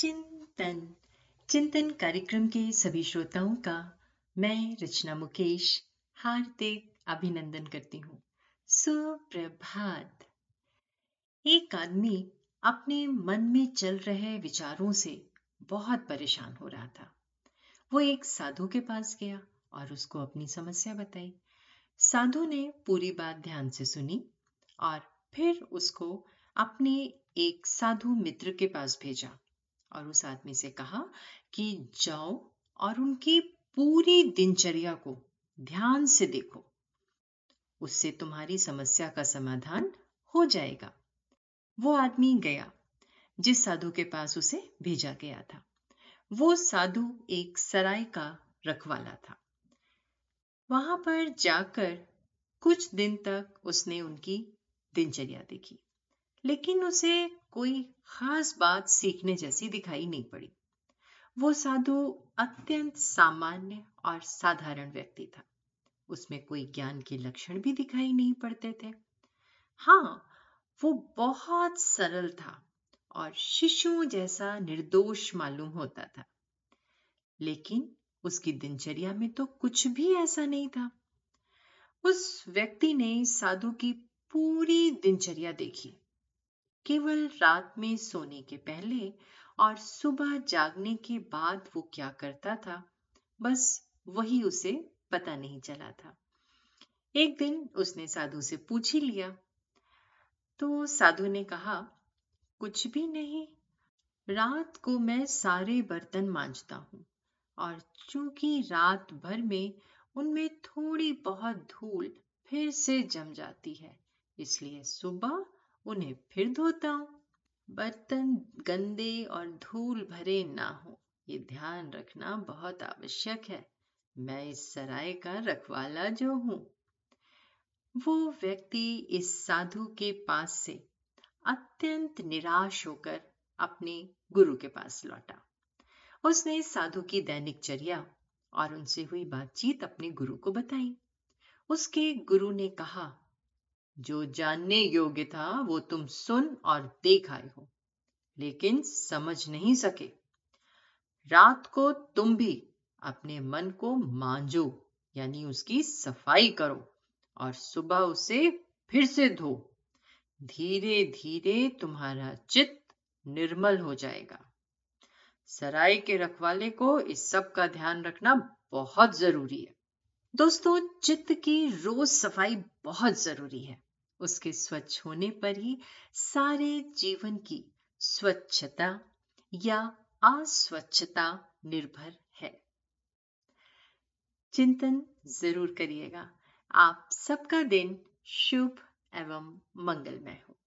चिंतन। चिंतन कार्यक्रम के सभी श्रोताओं का मैं रचना मुकेश हार्दिक अभिनंदन करती हूँ। सुप्रभात। एक आदमी अपने मन में चल रहे विचारों से बहुत परेशान हो रहा था। वो एक साधु के पास गया और उसको अपनी समस्या बताई। साधु ने पूरी बात ध्यान से सुनी और फिर उसको अपने एक साधु मित्र के पास भेजा। और उस आदमी से कहा कि जाओ और उनकी पूरी दिनचर्या को ध्यान से देखो। उससे तुम्हारी समस्या का समाधान हो जाएगा। वो आदमी गया, जिस साधु के पास उसे भेजा गया था। वो साधु एक सराय का रखवाला था। वहाँ पर जाकर कुछ दिन तक उसने उनकी दिनचर्या देखी, लेकिन उसे कोई खास बात सीखने जैसी दिखाई नहीं पड़ी। वो साधु अत्यंत सामान्य और साधारण व्यक्ति था। उसमें कोई ज्ञान के लक्षण भी दिखाई नहीं पड़ते थे। हाँ वो बहुत सरल था और शिशुओं जैसा निर्दोष मालूम होता था। लेकिन उसकी दिनचर्या में तो कुछ भी ऐसा नहीं था। उस व्यक्ति ने साधु की पूरी दिनचर्या देखी। केवल रात में सोने के पहले और सुबह जागने के बाद वो क्या करता था, बस वही उसे पता नहीं चला था। एक दिन उसने साधु से पूछ ही लिया। तो साधु ने कहा, कुछ भी नहीं, रात को मैं सारे बर्तन मांजता हूँ और चूँकि रात भर में उनमें थोड़ी बहुत धूल फिर से जम जाती है, इसलिए सुबह उन्हें फिर धोता हूँ। बर्तन गंदे और धूल भरे ना हो, ये ध्यान रखना बहुत आवश्यक है। मैं इस सराय का रखवाला जो हूँ। वो व्यक्ति इस साधु के पास से अत्यंत निराश होकर अपने गुरु के पास लौटा। उसने साधु की दैनिक चर्या और उनसे हुई बातचीत अपने गुरु को बताई। उसके गुरु ने कहा जो जानने योग्य था, वो तुम सुन और देख आए हो। लेकिन समझ नहीं सके। रात को तुम भी अपने मन को मांझो यानी उसकी सफ़ाई करो और सुबह उसे फिर से धो। धीरे धीरे तुम्हारा चित्त निर्मल हो जाएगा। सराय के रखवाले को इस सब का ध्यान रखना बहुत ज़रूरी है। दोस्तों, चित्त की रोज सफ़ाई बहुत ज़रूरी है। उसके स्वच्छ होने पर ही सारे जीवन की स्वच्छता या अस्वच्छता निर्भर है। चिंतन ज़रूर करिएगा। आप सबका दिन शुभ एवं मंगलमय हो।